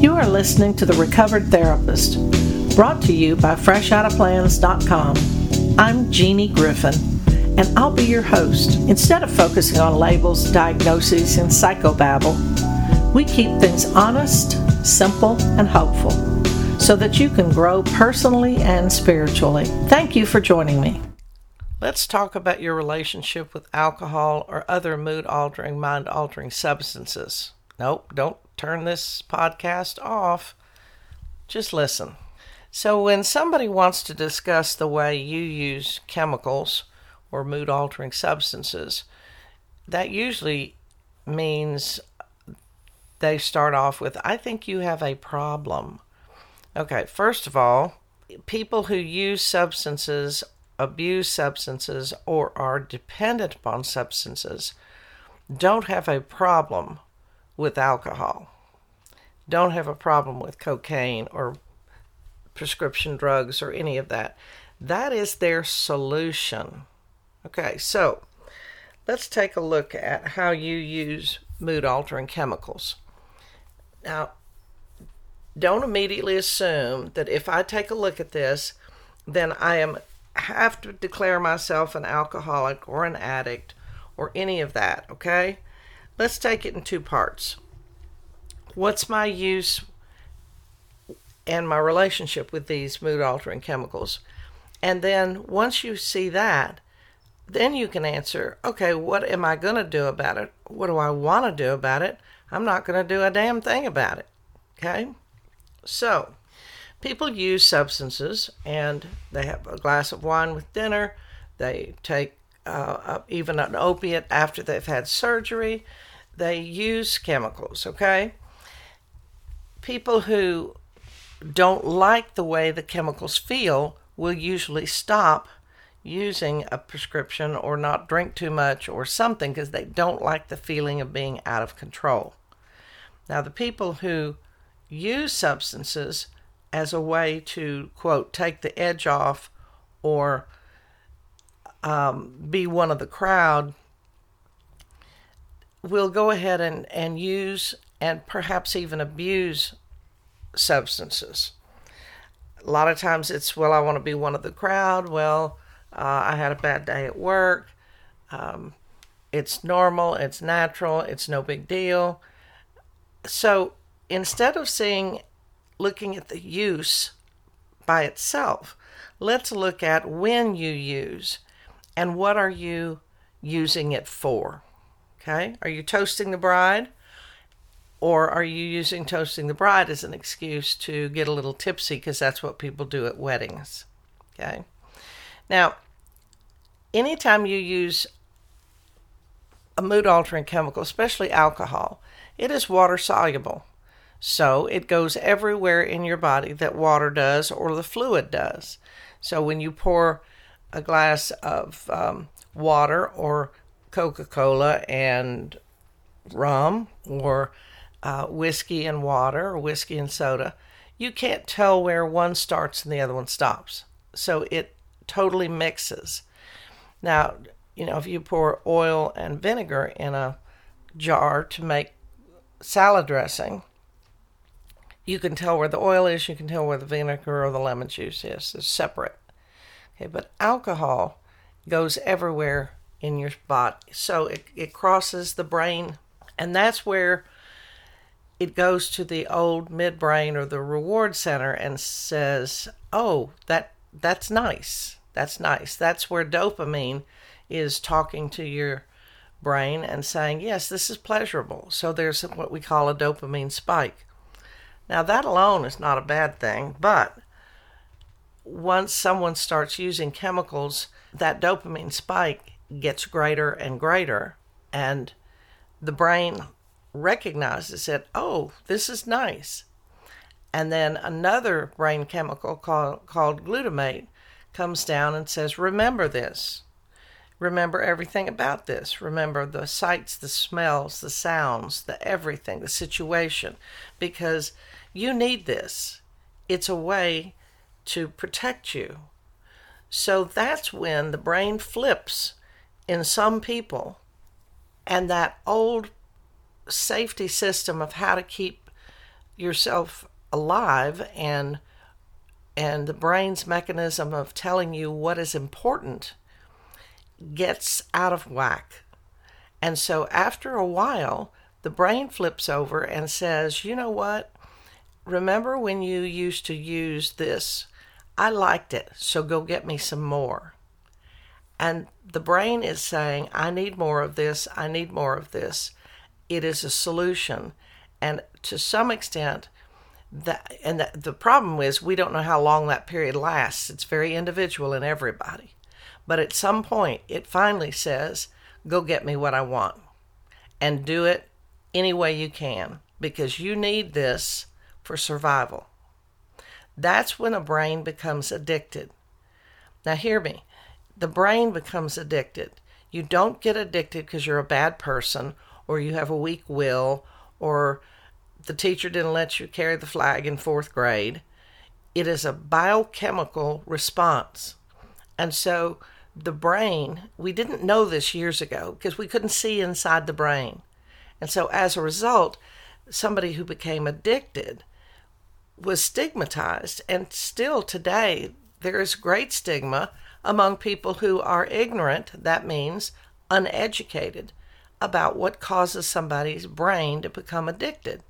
You are listening to The Recovered Therapist, brought to you by FreshOuttaPlans.com. I'm Jeanie Griffin, and I'll be your host. Instead of focusing on labels, diagnoses, and psychobabble, we keep things honest, simple, and hopeful so that you can grow personally and spiritually. Thank you for joining me. Let's talk about your relationship with alcohol or other mood altering, mind altering substances. Nope, don't turn this podcast off. Just listen. So, when somebody wants to discuss the way you use chemicals or mood altering substances, that usually means they start off with, I think you have a problem. Okay, first of all, people who use substances, abuse substances, or are dependent upon substances don't have a problem with alcohol, don't have a problem with cocaine or prescription drugs or any of that. That is their solution. Okay, so let's take a look at how you use mood altering chemicals. Now, don't immediately assume that if I take a look at this, then I am have to declare myself an alcoholic or an addict or any of that, okay? Let's take it in two parts. What's my use and my relationship with these mood altering chemicals? And then once you see that, then you can answer, okay, what am I going to do about it? What do I want to do about it? I'm not going to do a damn thing about it. Okay? So, people use substances and they have a glass of wine with dinner. They take uh, even an opiate after they've had surgery. They use chemicals, okay? People who don't like the way the chemicals feel will usually stop using a prescription or not drink too much or something because they don't like the feeling of being out of control. Now, the people who use substances as a way to, quote, take the edge off or um, be one of the crowd, will go ahead and, and use and perhaps even abuse substances. A lot of times it's, well, I want to be one of the crowd. Well, uh, I had a bad day at work. Um, it's normal, it's natural, it's no big deal. So instead of seeing, looking at the use by itself, let's look at when you use and what are you using it for. Okay? Are you toasting the bride? Or are you using toasting the bride as an excuse to get a little tipsy because that's what people do at weddings? Okay? Now, anytime you use a mood altering chemical, especially alcohol, it is water soluble. So it goes everywhere in your body that water does or the fluid does. So when you pour a glass of um, water or Coca Cola and rum or uh, whiskey and water or whiskey and soda, you can't tell where one starts and the other one stops. So it totally mixes. Now, you know, if you pour oil and vinegar in a jar to make salad dressing, you can tell where the oil is, you can tell where the vinegar or the lemon juice is. It's separate. Okay, but alcohol goes everywhere in your spot. So it, it crosses the brain, and that's where it goes to the old midbrain or the reward center and says, "Oh, that that's nice. That's nice." That's where dopamine is talking to your brain and saying, "Yes, this is pleasurable." So there's what we call a dopamine spike. Now that alone is not a bad thing, but once someone starts using chemicals, that dopamine spike gets greater and greater and the brain recognizes it, oh, this is nice. And then another brain chemical called, called glutamate comes down and says, remember this. Remember everything about this. Remember the sights, the smells, the sounds, the everything, the situation, because you need this. It's a way to protect you. So that's when the brain flips in some people, and that old safety system of how to keep yourself alive and and the brain's mechanism of telling you what is important gets out of whack. And so after a while, the brain flips over and says, "You know what? Remember when you used to use this? I liked it, so go get me some more." And the brain is saying, I need more of this, I need more of this. It is a solution. And to some extent, that and the, the problem is we don't know how long that period lasts. It's very individual in everybody. But at some point, it finally says, Go get me what I want. And do it any way you can because you need this for survival. That's when a brain becomes addicted. Now, hear me the brain becomes addicted. You don't get addicted because you're a bad person or you have a weak will or the teacher didn't let you carry the flag in fourth grade. It is a biochemical response. And so the brain, we didn't know this years ago because we couldn't see inside the brain. And so as a result, somebody who became addicted was stigmatized. And still today, there is great stigma among people who are ignorant, that means uneducated, about what causes somebody's brain to become addicted.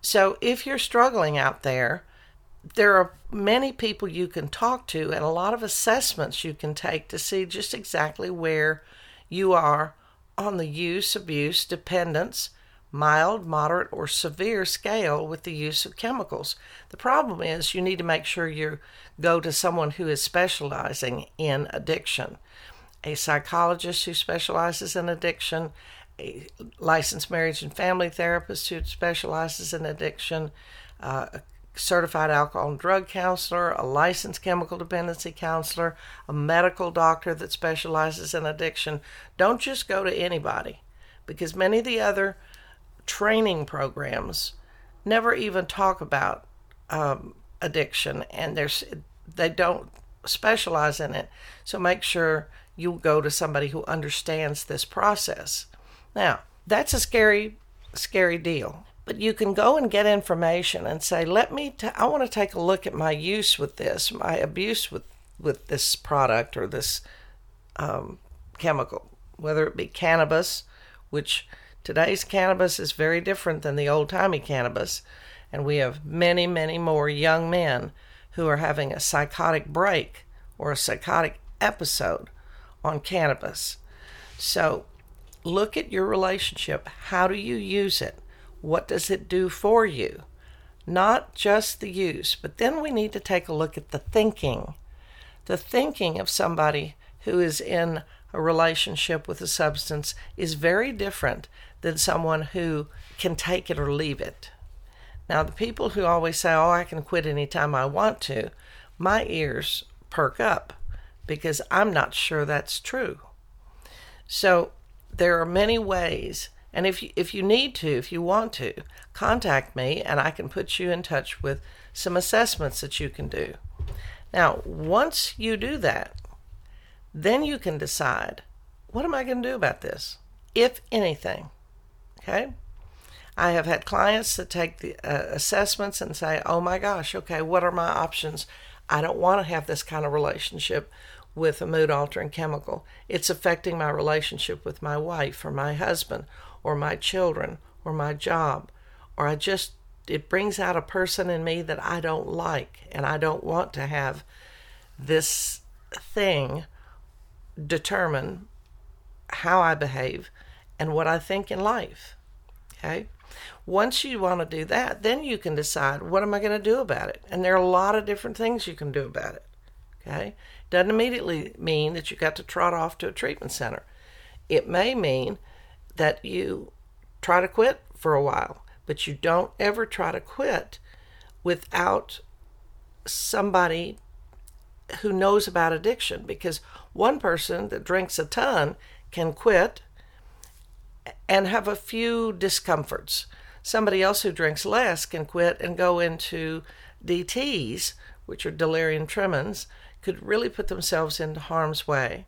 So if you're struggling out there, there are many people you can talk to and a lot of assessments you can take to see just exactly where you are on the use, abuse, dependence, mild, moderate, or severe scale with the use of chemicals. The problem is you need to make sure you go to someone who is specializing in addiction a psychologist who specializes in addiction, a licensed marriage and family therapist who specializes in addiction, uh, a certified alcohol and drug counselor, a licensed chemical dependency counselor, a medical doctor that specializes in addiction. Don't just go to anybody because many of the other training programs never even talk about um, addiction and there's they don't specialize in it. So make sure you go to somebody who understands this process. Now that's a scary scary deal but you can go and get information and say let me t- I want to take a look at my use with this my abuse with with this product or this um, chemical whether it be cannabis which Today's cannabis is very different than the old timey cannabis, and we have many, many more young men who are having a psychotic break or a psychotic episode on cannabis. So look at your relationship. How do you use it? What does it do for you? Not just the use, but then we need to take a look at the thinking. The thinking of somebody who is in a relationship with a substance is very different than someone who can take it or leave it. Now, the people who always say, Oh, I can quit anytime I want to, my ears perk up because I'm not sure that's true. So, there are many ways, and if you, if you need to, if you want to, contact me and I can put you in touch with some assessments that you can do. Now, once you do that, then you can decide what am I going to do about this, if anything. Okay? I have had clients that take the uh, assessments and say, oh my gosh, okay, what are my options? I don't want to have this kind of relationship with a mood altering chemical. It's affecting my relationship with my wife or my husband or my children or my job. Or I just, it brings out a person in me that I don't like and I don't want to have this thing determine how I behave and what I think in life. Okay? Once you want to do that, then you can decide what am I going to do about it? And there are a lot of different things you can do about it. Okay? Doesn't immediately mean that you got to trot off to a treatment center. It may mean that you try to quit for a while, but you don't ever try to quit without somebody who knows about addiction because one person that drinks a ton can quit and have a few discomforts. Somebody else who drinks less can quit and go into DTs, which are delirium tremens, could really put themselves into harm's way.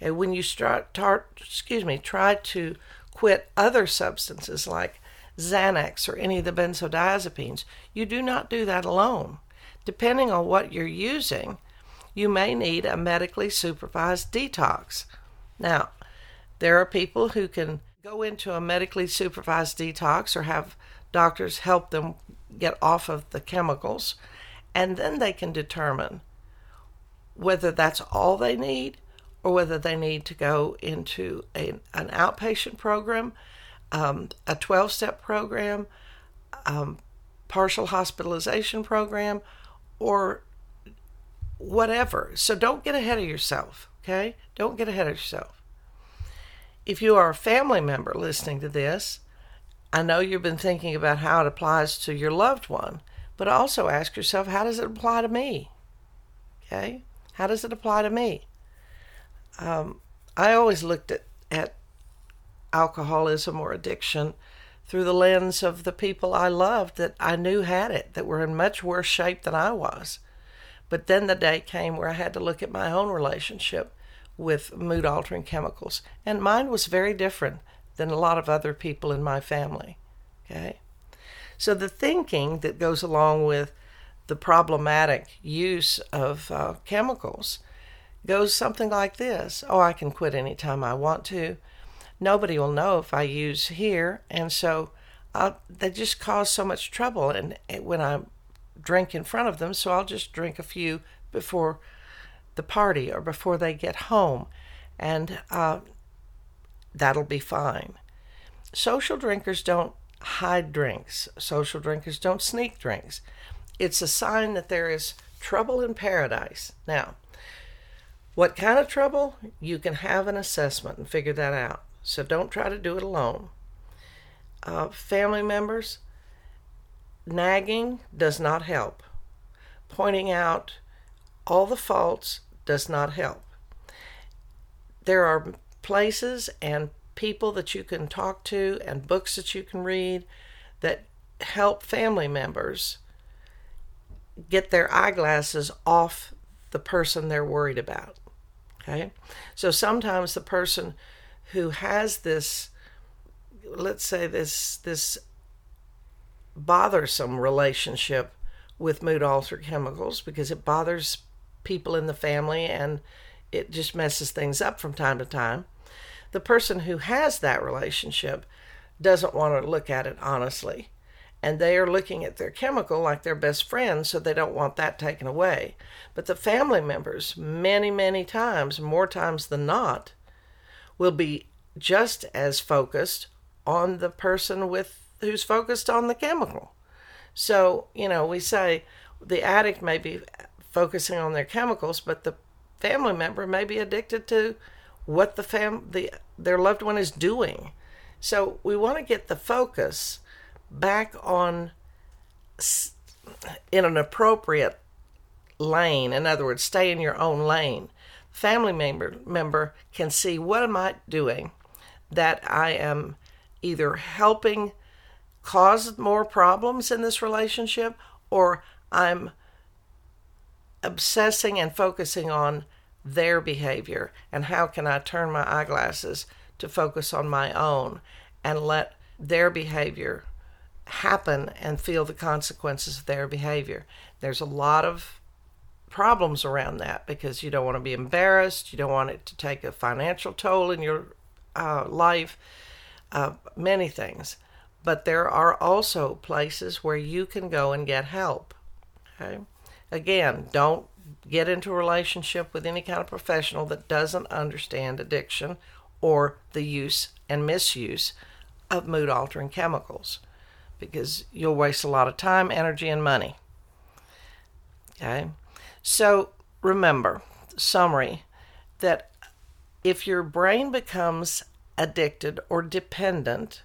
Okay, when you start, tar, excuse me, try to quit other substances like Xanax or any of the benzodiazepines. You do not do that alone. Depending on what you're using, you may need a medically supervised detox. Now, there are people who can go into a medically supervised detox or have doctors help them get off of the chemicals, and then they can determine whether that's all they need or whether they need to go into a, an outpatient program, um, a 12 step program, um, partial hospitalization program, or whatever. So don't get ahead of yourself, okay? Don't get ahead of yourself. If you are a family member listening to this, I know you've been thinking about how it applies to your loved one, but also ask yourself, how does it apply to me? Okay? How does it apply to me? Um, I always looked at, at alcoholism or addiction through the lens of the people I loved that I knew had it, that were in much worse shape than I was. But then the day came where I had to look at my own relationship with mood altering chemicals, and mine was very different than a lot of other people in my family. Okay? So the thinking that goes along with the problematic use of uh, chemicals goes something like this Oh, I can quit anytime I want to. Nobody will know if I use here, and so I'll, they just cause so much trouble. And when I drink in front of them, so I'll just drink a few before the party or before they get home, and uh, that'll be fine. Social drinkers don't hide drinks, social drinkers don't sneak drinks. It's a sign that there is trouble in paradise. Now, what kind of trouble? You can have an assessment and figure that out. So don't try to do it alone. Uh, family members, nagging does not help. Pointing out all the faults does not help. There are places and people that you can talk to and books that you can read that help family members get their eyeglasses off the person they're worried about. Okay? So sometimes the person who has this let's say this this bothersome relationship with mood alter chemicals because it bothers people in the family and it just messes things up from time to time. The person who has that relationship doesn't want to look at it honestly. And they are looking at their chemical like their best friend, so they don't want that taken away. But the family members, many, many times, more times than not, will be just as focused on the person with who's focused on the chemical. So, you know, we say the addict may be focusing on their chemicals, but the family member may be addicted to what the fam the their loved one is doing. So we want to get the focus back on in an appropriate lane. In other words, stay in your own lane. Family member member can see what am I doing that I am either helping cause more problems in this relationship or I'm obsessing and focusing on their behavior and how can I turn my eyeglasses to focus on my own and let their behavior happen and feel the consequences of their behavior. There's a lot of problems around that because you don't want to be embarrassed, you don't want it to take a financial toll in your uh, life, uh, many things. But there are also places where you can go and get help. Okay? Again, don't get into a relationship with any kind of professional that doesn't understand addiction or the use and misuse of mood altering chemicals because you'll waste a lot of time, energy, and money. Okay? So remember, summary, that if your brain becomes addicted or dependent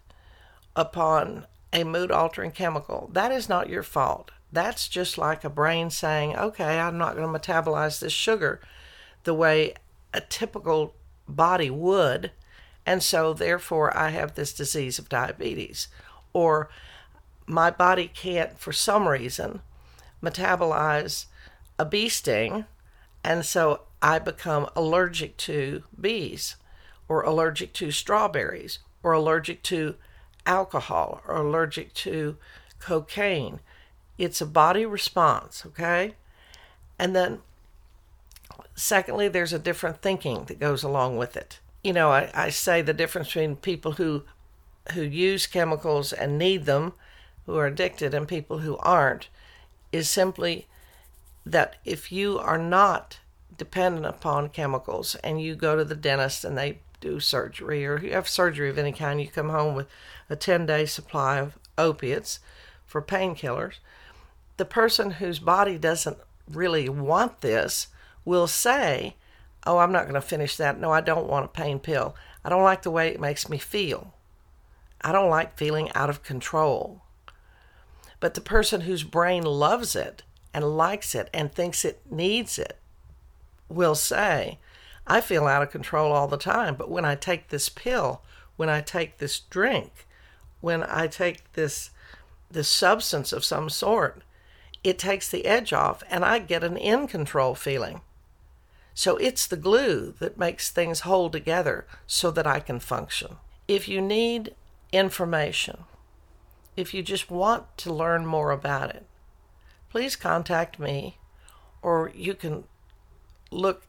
upon a mood altering chemical, that is not your fault. That's just like a brain saying, okay, I'm not going to metabolize this sugar the way a typical body would. And so, therefore, I have this disease of diabetes. Or my body can't, for some reason, metabolize a bee sting. And so I become allergic to bees, or allergic to strawberries, or allergic to alcohol or allergic to cocaine. It's a body response, okay? And then, secondly, there's a different thinking that goes along with it. You know, I, I say the difference between people who who use chemicals and need them, who are addicted, and people who aren't, is simply that if you are not dependent upon chemicals and you go to the dentist and they do surgery or you have surgery of any kind, you come home with a 10 day supply of opiates for painkillers. The person whose body doesn't really want this will say, Oh, I'm not going to finish that. No, I don't want a pain pill. I don't like the way it makes me feel. I don't like feeling out of control. But the person whose brain loves it and likes it and thinks it needs it will say, I feel out of control all the time, but when I take this pill, when I take this drink, when I take this this substance of some sort, it takes the edge off and I get an in control feeling. So it's the glue that makes things hold together so that I can function. If you need information, if you just want to learn more about it, please contact me or you can look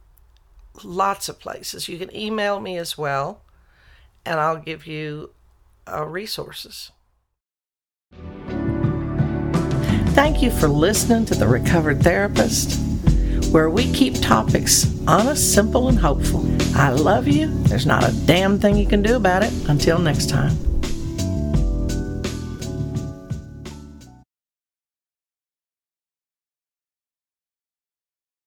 lots of places. You can email me as well, and I'll give you uh, resources. Thank you for listening to The Recovered Therapist, where we keep topics honest, simple, and hopeful. I love you. There's not a damn thing you can do about it. Until next time.